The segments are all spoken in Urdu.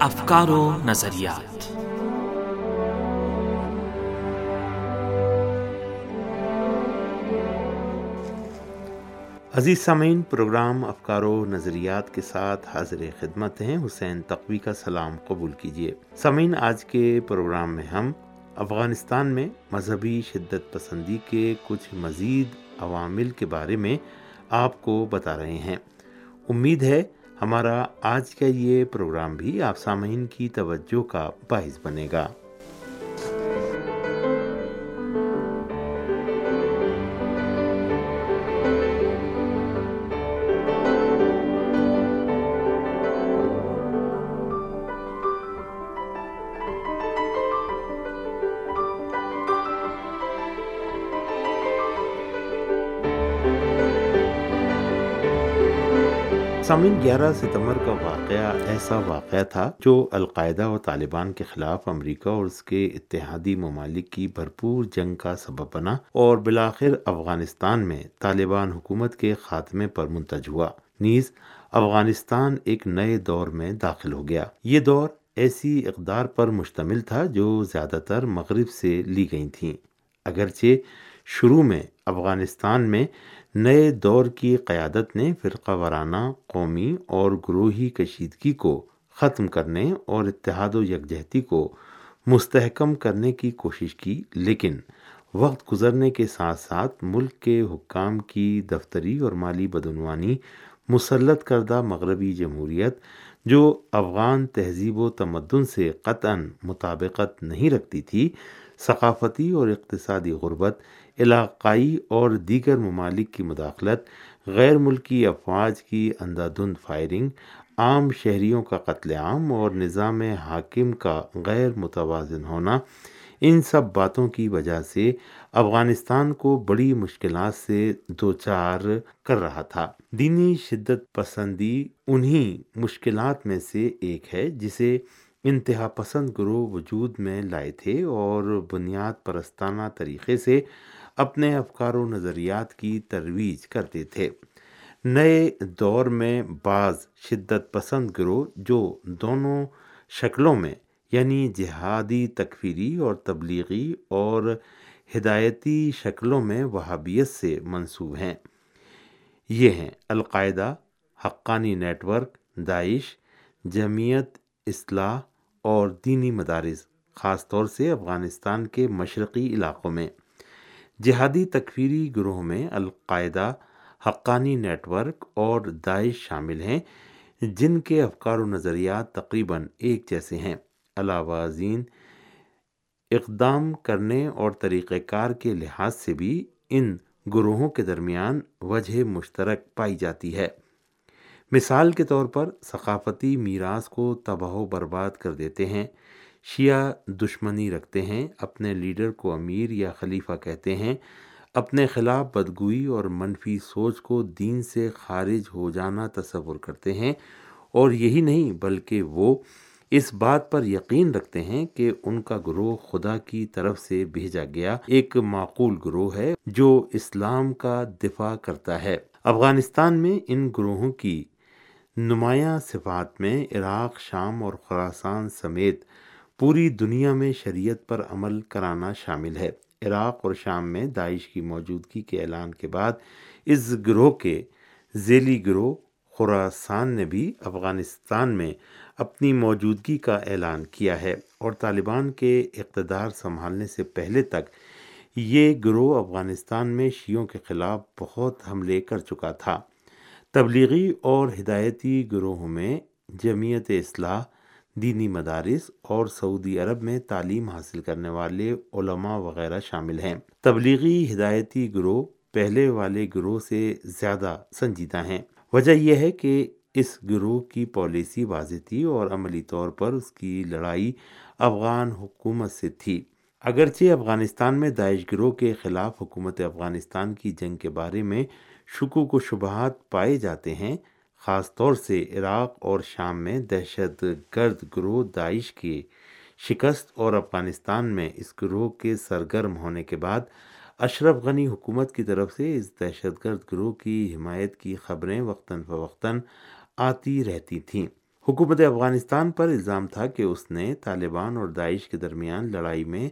افکار و نظریات۔ عزیز سامعین، پروگرام افکار و نظریات کے ساتھ حاضر خدمت ہیں۔ حسین تقوی کا سلام قبول کیجیے۔ سامعین، آج کے پروگرام میں ہم افغانستان میں مذہبی شدت پسندی کے کچھ مزید عوامل کے بارے میں آپ کو بتا رہے ہیں۔ امید ہے ہمارا آج کا یہ پروگرام بھی آپ سامعین کی توجہ کا باعث بنے گا۔ سامعین، گیارہ ستمبر کا واقعہ ایسا واقعہ تھا جو القاعدہ اور طالبان کے خلاف امریکہ اور اس کے اتحادی ممالک کی بھرپور جنگ کا سبب بنا اور بلاخر افغانستان میں طالبان حکومت کے خاتمے پر منتج ہوا۔ نیز، افغانستان ایک نئے دور میں داخل ہو گیا۔ یہ دور ایسی اقدار پر مشتمل تھا جو زیادہ تر مغرب سے لی گئی تھیں۔ اگرچہ شروع میں افغانستان میں نئے دور کی قیادت نے فرقہ وارانہ قومی اور گروہی کشیدگی کو ختم کرنے اور اتحاد و یکجہتی کو مستحکم کرنے کی کوشش کی، لیکن وقت گزرنے کے ساتھ ساتھ ملک کے حکام کی دفتری اور مالی بدعنوانی، مسلط کردہ مغربی جمہوریت، جو افغان تہذیب و تمدن سے قطعا مطابقت نہیں رکھتی تھی، ثقافتی اور اقتصادی غربت علاقائی اور دیگر ممالک کی مداخلت، غیر ملکی افواج کی اندھادھند فائرنگ، عام شہریوں کا قتل عام اور نظام حاکم کا غیر متوازن ہونا، ان سب باتوں کی وجہ سے افغانستان کو بڑی مشکلات سے دوچار کر رہا تھا۔ دینی شدت پسندی انہی مشکلات میں سے ایک ہے جسے انتہا پسند گروہ وجود میں لائے تھے اور بنیاد پرستانہ طریقے سے اپنے افکار و نظریات کی ترویج کرتے تھے۔ نئے دور میں بعض شدت پسند گروہ جو دونوں شکلوں میں یعنی جہادی تکفیری اور تبلیغی اور ہدایتی شکلوں میں وہابیت سے منسوب ہیں۔ یہ ہیں القاعدہ، حقانی نیٹ ورک داعش، جمعیت، اصلاح اور دینی مدارس، خاص طور سے افغانستان کے مشرقی علاقوں میں۔ جہادی تکفیری گروہ میں القاعدہ، حقانی نیٹ ورک اور داعش شامل ہیں، جن کے افکار و نظریات تقریباً ایک جیسے ہیں۔ علاوہ ازین اقدام کرنے اور طریقہ کار کے لحاظ سے بھی ان گروہوں کے درمیان وجہ مشترک پائی جاتی ہے۔ مثال کے طور پر، ثقافتی میراث کو تباہ و برباد کر دیتے ہیں۔ شیعہ دشمنی رکھتے ہیں، اپنے لیڈر کو امیر یا خلیفہ کہتے ہیں، اپنے خلاف بدگوئی اور منفی سوچ کو دین سے خارج ہو جانا تصور کرتے ہیں۔ اور یہی نہیں، بلکہ وہ اس بات پر یقین رکھتے ہیں کہ ان کا گروہ خدا کی طرف سے بھیجا گیا ایک معقول گروہ ہے جو اسلام کا دفاع کرتا ہے۔ افغانستان میں ان گروہوں کی نمایاں صفات میں عراق، شام اور خراسان سمیت پوری دنیا میں شریعت پر عمل کرانا شامل ہے۔ عراق اور شام میں داعش کی موجودگی کے اعلان کے بعد اس گروہ کے ذیلی گروہ خوراسان نے بھی افغانستان میں اپنی موجودگی کا اعلان کیا ہے اور طالبان کے اقتدار سنبھالنے سے پہلے تک یہ گروہ افغانستان میں شیعوں کے خلاف بہت حملے کر چکا تھا۔ تبلیغی اور ہدایتی گروہوں میں جمعیت اصلاح دینی مدارس اور سعودی عرب میں تعلیم حاصل کرنے والے علماء وغیرہ شامل ہیں۔ تبلیغی ہدایتی گروہ پہلے والے گروہ سے زیادہ سنجیدہ ہیں۔ وجہ یہ ہے کہ اس گروہ کی پالیسی واضح تھی اور عملی طور پر اس کی لڑائی افغان حکومت سے تھی۔ اگرچہ افغانستان میں داعش گروہ کے خلاف حکومت افغانستان کی جنگ کے بارے میں شکوک و شبہات پائے جاتے ہیں خاص طور سے عراق اور شام میں دہشت گرد گروہ داعش کی شکست اور افغانستان میں اس گروہ کے سرگرم ہونے کے بعد اشرف غنی حکومت کی طرف سے اس دہشت گرد گروہ کی حمایت کی خبریں وقتاً فوقتاً آتی رہتی تھیں۔ حکومت افغانستان پر الزام تھا کہ اس نے طالبان اور داعش کے درمیان لڑائی میں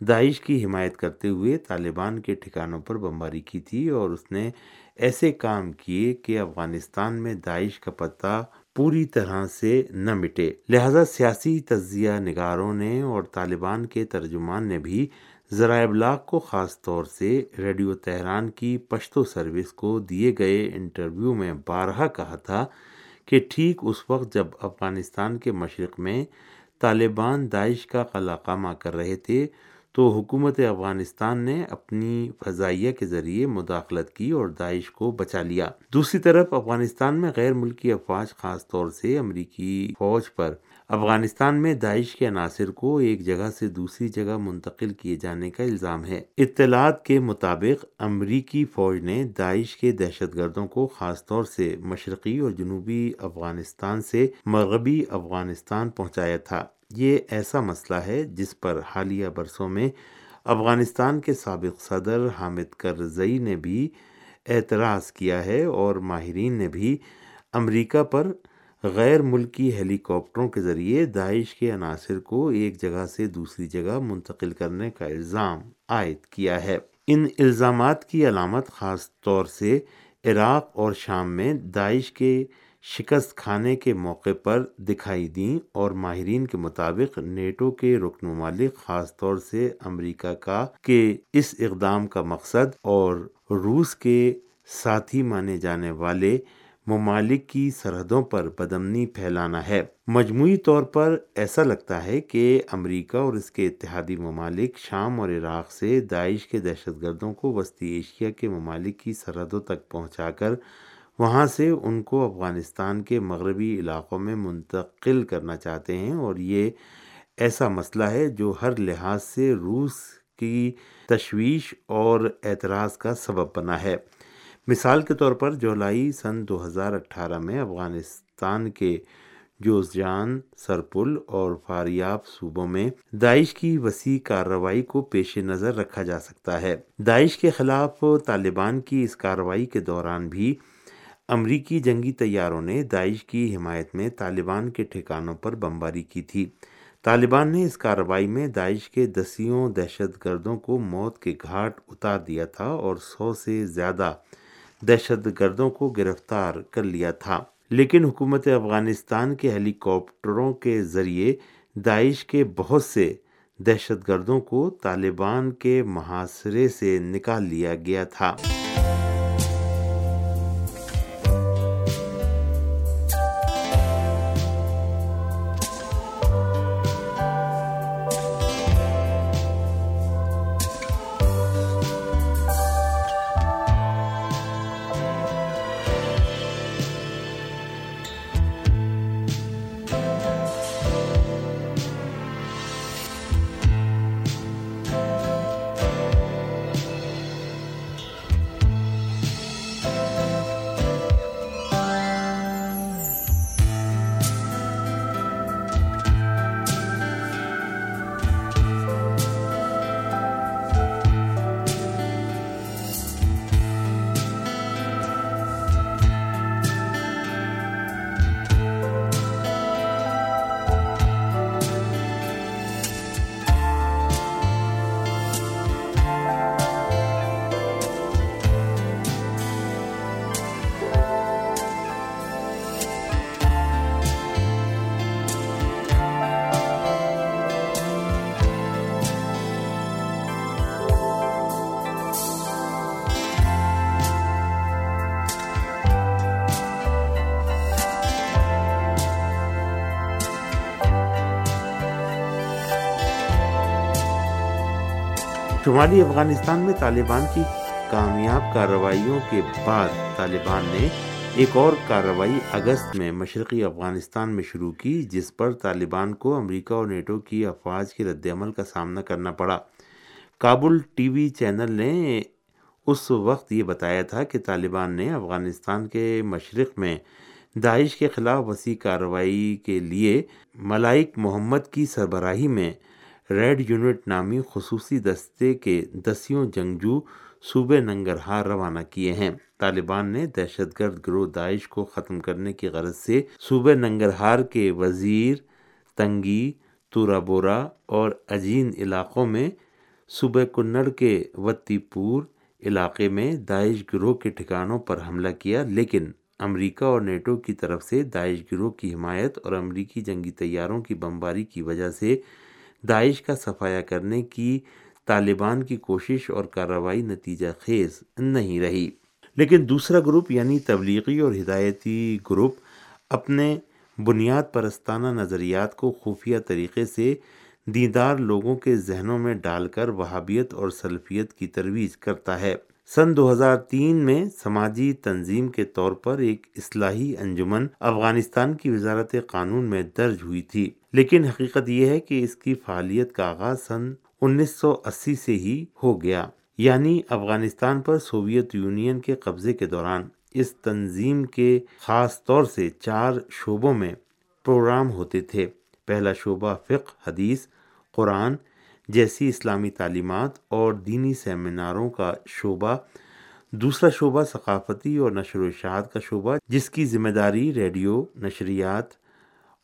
داعش کی حمایت کرتے ہوئے طالبان کے ٹھکانوں پر بمباری کی تھی اور اس نے ایسے کام کیے کہ افغانستان میں داعش کا پتہ پوری طرح سے نہ مٹے۔ لہذا سیاسی تجزیہ نگاروں نے اور طالبان کے ترجمان نے بھی ذرائع ابلاغ کو خاص طور سے ریڈیو تہران کی پشتو سروس کو دیے گئے انٹرویو میں بارہا کہا تھا کہ ٹھیک اس وقت جب افغانستان کے مشرق میں طالبان داعش کا قلع قامہ کر رہے تھے تو حکومت افغانستان نے اپنی فضائیہ کے ذریعے مداخلت کی اور داعش کو بچا لیا۔ دوسری طرف، افغانستان میں غیر ملکی افواج، خاص طور سے امریکی فوج پر۔ افغانستان میں داعش کے عناصر کو ایک جگہ سے دوسری جگہ منتقل کیے جانے کا الزام ہے۔ اطلاعات کے مطابق، امریکی فوج نے داعش کے دہشت گردوں کو خاص طور سے مشرقی اور جنوبی افغانستان سے مغربی افغانستان پہنچایا تھا۔ یہ ایسا مسئلہ ہے جس پر حالیہ برسوں میں افغانستان کے سابق صدر حامد کرزئی نے بھی اعتراض کیا ہے اور ماہرین نے بھی امریکہ پر غیر ملکی ہیلی کاپٹروں کے ذریعے داعش کے عناصر کو ایک جگہ سے دوسری جگہ منتقل کرنے کا الزام عائد کیا ہے۔ ان الزامات کی علامت خاص طور سے عراق اور شام میں داعش کے شکست کھانے کے موقع پر دکھائی دیں اور ماہرین کے مطابق نیٹو کے رکن ممالک خاص طور سے امریکہ کا، کہ اس اقدام کا مقصد اور روس کے ساتھی مانے جانے والے ممالک کی سرحدوں پر بدمنی پھیلانا ہے۔ مجموعی طور پر ایسا لگتا ہے کہ امریکہ اور اس کے اتحادی ممالک شام اور عراق سے داعش کے دہشت گردوں کو وسطی ایشیا کے ممالک کی سرحدوں تک پہنچا کر وہاں سے ان کو افغانستان کے مغربی علاقوں میں منتقل کرنا چاہتے ہیں اور یہ ایسا مسئلہ ہے جو ہر لحاظ سے روس کی تشویش اور اعتراض کا سبب بنا ہے۔ مثال کے طور پر جولائی سن دو ہزار اٹھارہ میں افغانستان کے جوزجان، سرپل اور فاریاب صوبوں میں داعش کی وسیع کارروائی کو پیش نظر رکھا جا سکتا ہے۔ داعش کے خلاف طالبان کی اس کارروائی کے دوران بھی امریکی جنگی طیاروں نے داعش کی حمایت میں طالبان کے ٹھکانوں پر بمباری کی تھی۔ طالبان نے اس کارروائی میں داعش کے دسیوں دہشت گردوں کو موت کے گھاٹ اتار دیا تھا اور سو سے زیادہ دہشت گردوں کو گرفتار کر لیا تھا۔ لیکن حکومت افغانستان کے ہیلی کاپٹروں کے ذریعے داعش کے بہت سے دہشت گردوں کو طالبان کے محاصرے سے نکال لیا گیا تھا۔ شمالی افغانستان میں طالبان کی کامیاب کارروائیوں کے بعد طالبان نے ایک اور کارروائی اگست میں مشرقی افغانستان میں شروع کی، جس پر طالبان کو امریکہ اور نیٹو کی افواج کے رد عمل کا سامنا کرنا پڑا۔ کابل ٹی وی چینل نے اس وقت یہ بتایا تھا کہ طالبان نے افغانستان کے مشرق میں داعش کے خلاف وسیع کارروائی کے لیے ملائک محمد کی سربراہی میں ریڈ یونٹ نامی خصوصی دستے کے دسیوں جنگجو صوبے ننگرہار روانہ کیے ہیں۔ طالبان نے دہشت گرد گروہ داعش کو ختم کرنے کی غرض سے صوبے ننگرہار کے وزیر تنگی تورا بورا اور اجین علاقوں میں صوبہ کنڑ کے وتی پور علاقے میں داعش گروہ کے ٹھکانوں پر حملہ کیا، لیکن امریکہ اور نیٹو کی طرف سے داعش گروہ کی حمایت اور امریکی جنگی طیاروں کی بمباری کی وجہ سے داعش کا صفایا کرنے کی طالبان کی کوشش اور کارروائی نتیجہ خیز نہیں رہی۔ لیکن دوسرا گروپ یعنی تبلیغی اور ہدایتی گروپ اپنے بنیاد پرستانہ نظریات کو خفیہ طریقے سے دیندار لوگوں کے ذہنوں میں ڈال کر وہابیت اور سلفیت کی ترویج کرتا ہے۔ سن دو ہزار تین میں سماجی تنظیم کے طور پر ایک اصلاحی انجمن افغانستان کی وزارت قانون میں درج ہوئی تھی۔ لیکن حقیقت یہ ہے کہ اس کی فعالیت کا آغاز سن انیس سو اسی سے ہی ہو گیا یعنی افغانستان پر سوویت یونین کے قبضے کے دوران۔ اس تنظیم کے خاص طور سے چار شعبوں میں پروگرام ہوتے تھے۔ پہلا شعبہ فقہ، حدیث، قرآن جیسی اسلامی تعلیمات اور دینی سیمیناروں کا شعبہ، دوسرا شعبہ ثقافتی اور نشر و اشاعت کا شعبہ، جس کی ذمہ داری ریڈیو، نشریات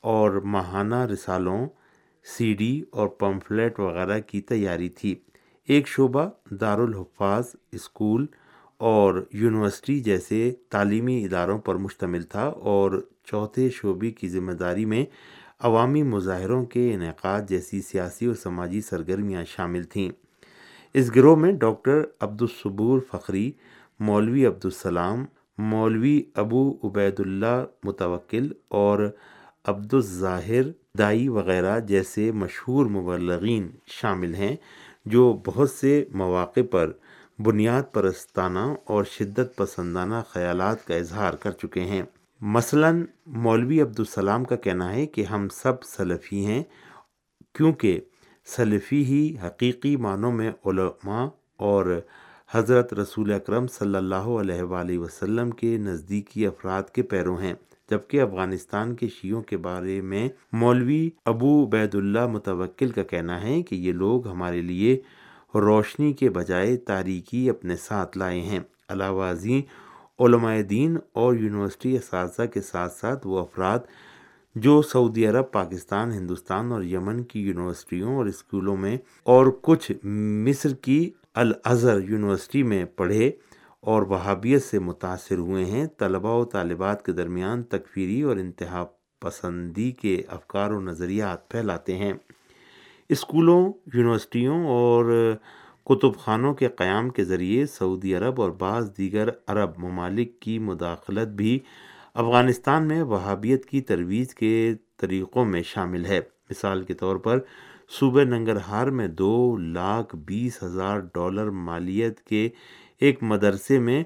اور ماہانہ رسالوں، سی ڈی اور پمفلیٹ وغیرہ کی تیاری تھی۔ ایک شعبہ دارالحفاظ اسکول اور یونیورسٹی جیسے تعلیمی اداروں پر مشتمل تھا اور چوتھے شعبے کی ذمہ داری میں عوامی مظاہروں کے انعقاد جیسی سیاسی اور سماجی سرگرمیاں شامل تھیں۔ اس گروہ میں ڈاکٹر عبدالصبور فخری، مولوی عبدالسلام، مولوی ابو عبید اللہ متوکل اور عبدالظاہر دائی وغیرہ جیسے مشہور مبلغین شامل ہیں، جو بہت سے مواقع پر بنیاد پرستانہ اور شدت پسندانہ خیالات کا اظہار کر چکے ہیں۔ مثلا مولوی عبدالسلام کا کہنا ہے کہ ہم سب سلفی ہیں، کیونکہ سلفی ہی حقیقی معنوں میں علماء اور حضرت رسول اکرم صلی اللہ علیہ وآلہ وسلم کے نزدیکی افراد کے پیروں ہیں، جبکہ افغانستان کے شیعوں کے بارے میں مولوی ابو عبید اللہ متوکل کا کہنا ہے کہ یہ لوگ ہمارے لیے روشنی کے بجائے تاریکی اپنے ساتھ لائے ہیں۔ علاوہ ازیں علماء دین اور یونیورسٹی اساتذہ کے ساتھ ساتھ وہ افراد جو سعودی عرب، پاکستان، ہندوستان اور یمن کی یونیورسٹیوں اور اسکولوں میں اور کچھ مصر کی الازہر یونیورسٹی میں پڑھے اور وہابیت سے متاثر ہوئے ہیں، طلباء و طالبات کے درمیان تکفیری اور انتہا پسندی کے افکار و نظریات پھیلاتے ہیں۔ اسکولوں، یونیورسٹیوں اور کتب خانوں کے قیام کے ذریعے سعودی عرب اور بعض دیگر عرب ممالک کی مداخلت بھی افغانستان میں وہابیت کی ترویج کے طریقوں میں شامل ہے۔ مثال کے طور پر، صوبہ ننگرہار میں دو لاکھ بیس ہزار ڈالر مالیت کے ایک مدرسے میں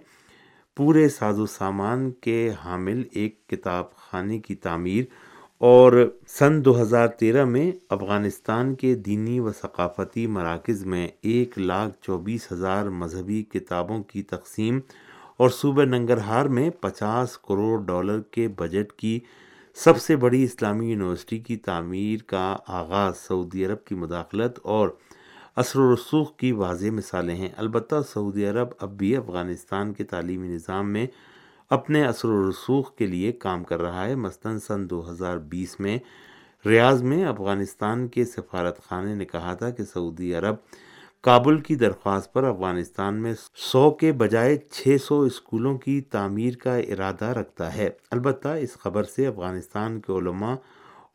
پورے ساز و سامان کے حامل ایک کتاب خانے کی تعمیر اور سن دو ہزار تیرہ میں افغانستان کے دینی و ثقافتی مراکز میں ایک لاکھ چوبیس ہزار مذہبی کتابوں کی تقسیم اور صوبہ ننگرہار میں پچاس کروڑ ڈالر کے بجٹ کی سب سے بڑی اسلامی یونیورسٹی کی تعمیر کا آغاز سعودی عرب کی مداخلت اور اثر و رسوخ کی واضح مثالیں ہیں۔ البتہ سعودی عرب اب بھی افغانستان کے تعلیمی نظام میں اپنے اثر و رسوخ کے لیے کام کر رہا ہے۔ مثلاً سن دو ہزار بیس میں ریاض میں افغانستان کے سفارت خانے نے کہا تھا کہ سعودی عرب کابل کی درخواست پر افغانستان میں سو کے بجائے چھ سو اسکولوں کی تعمیر کا ارادہ رکھتا ہے۔ البتہ اس خبر سے افغانستان کے علماء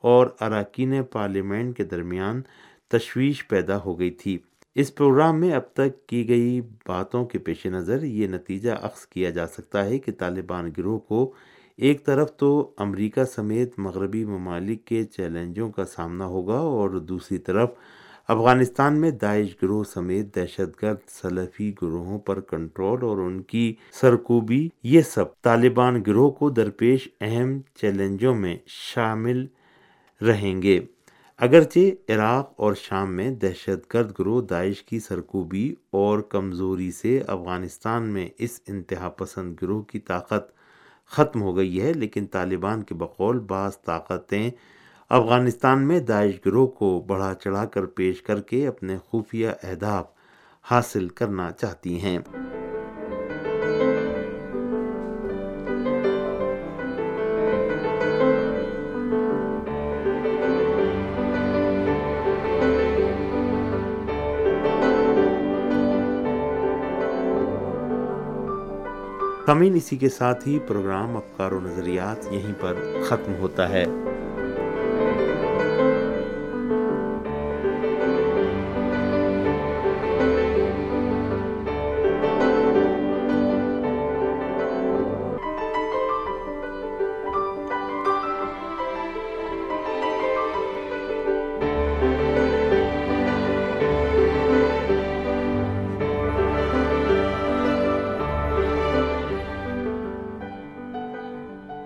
اور اراکین پارلیمنٹ کے درمیان تشویش پیدا ہو گئی تھی۔ اس پروگرام میں اب تک کی گئی باتوں کے پیش نظر یہ نتیجہ اخذ کیا جا سکتا ہے کہ طالبان گروہ کو ایک طرف تو امریکہ سمیت مغربی ممالک کے چیلنجوں کا سامنا ہوگا اور دوسری طرف افغانستان میں داعش گروہ سمیت دہشت گرد سلفی گروہوں پر کنٹرول اور ان کی سرکوبی، یہ سب طالبان گروہ کو درپیش اہم چیلنجوں میں شامل رہیں گے۔ اگرچہ عراق اور شام میں دہشت گرد گروہ داعش کی سرکوبی اور کمزوری سے افغانستان میں اس انتہا پسند گروہ کی طاقت ختم ہو گئی ہے، لیکن طالبان کے بقول بعض طاقتیں افغانستان میں داعش گروہ کو بڑھا چڑھا کر پیش کر کے اپنے خفیہ اہداف حاصل کرنا چاہتی ہیں۔ کمین اسی کے ساتھ ہی پروگرام افکار و نظریات یہیں پر ختم ہوتا ہے۔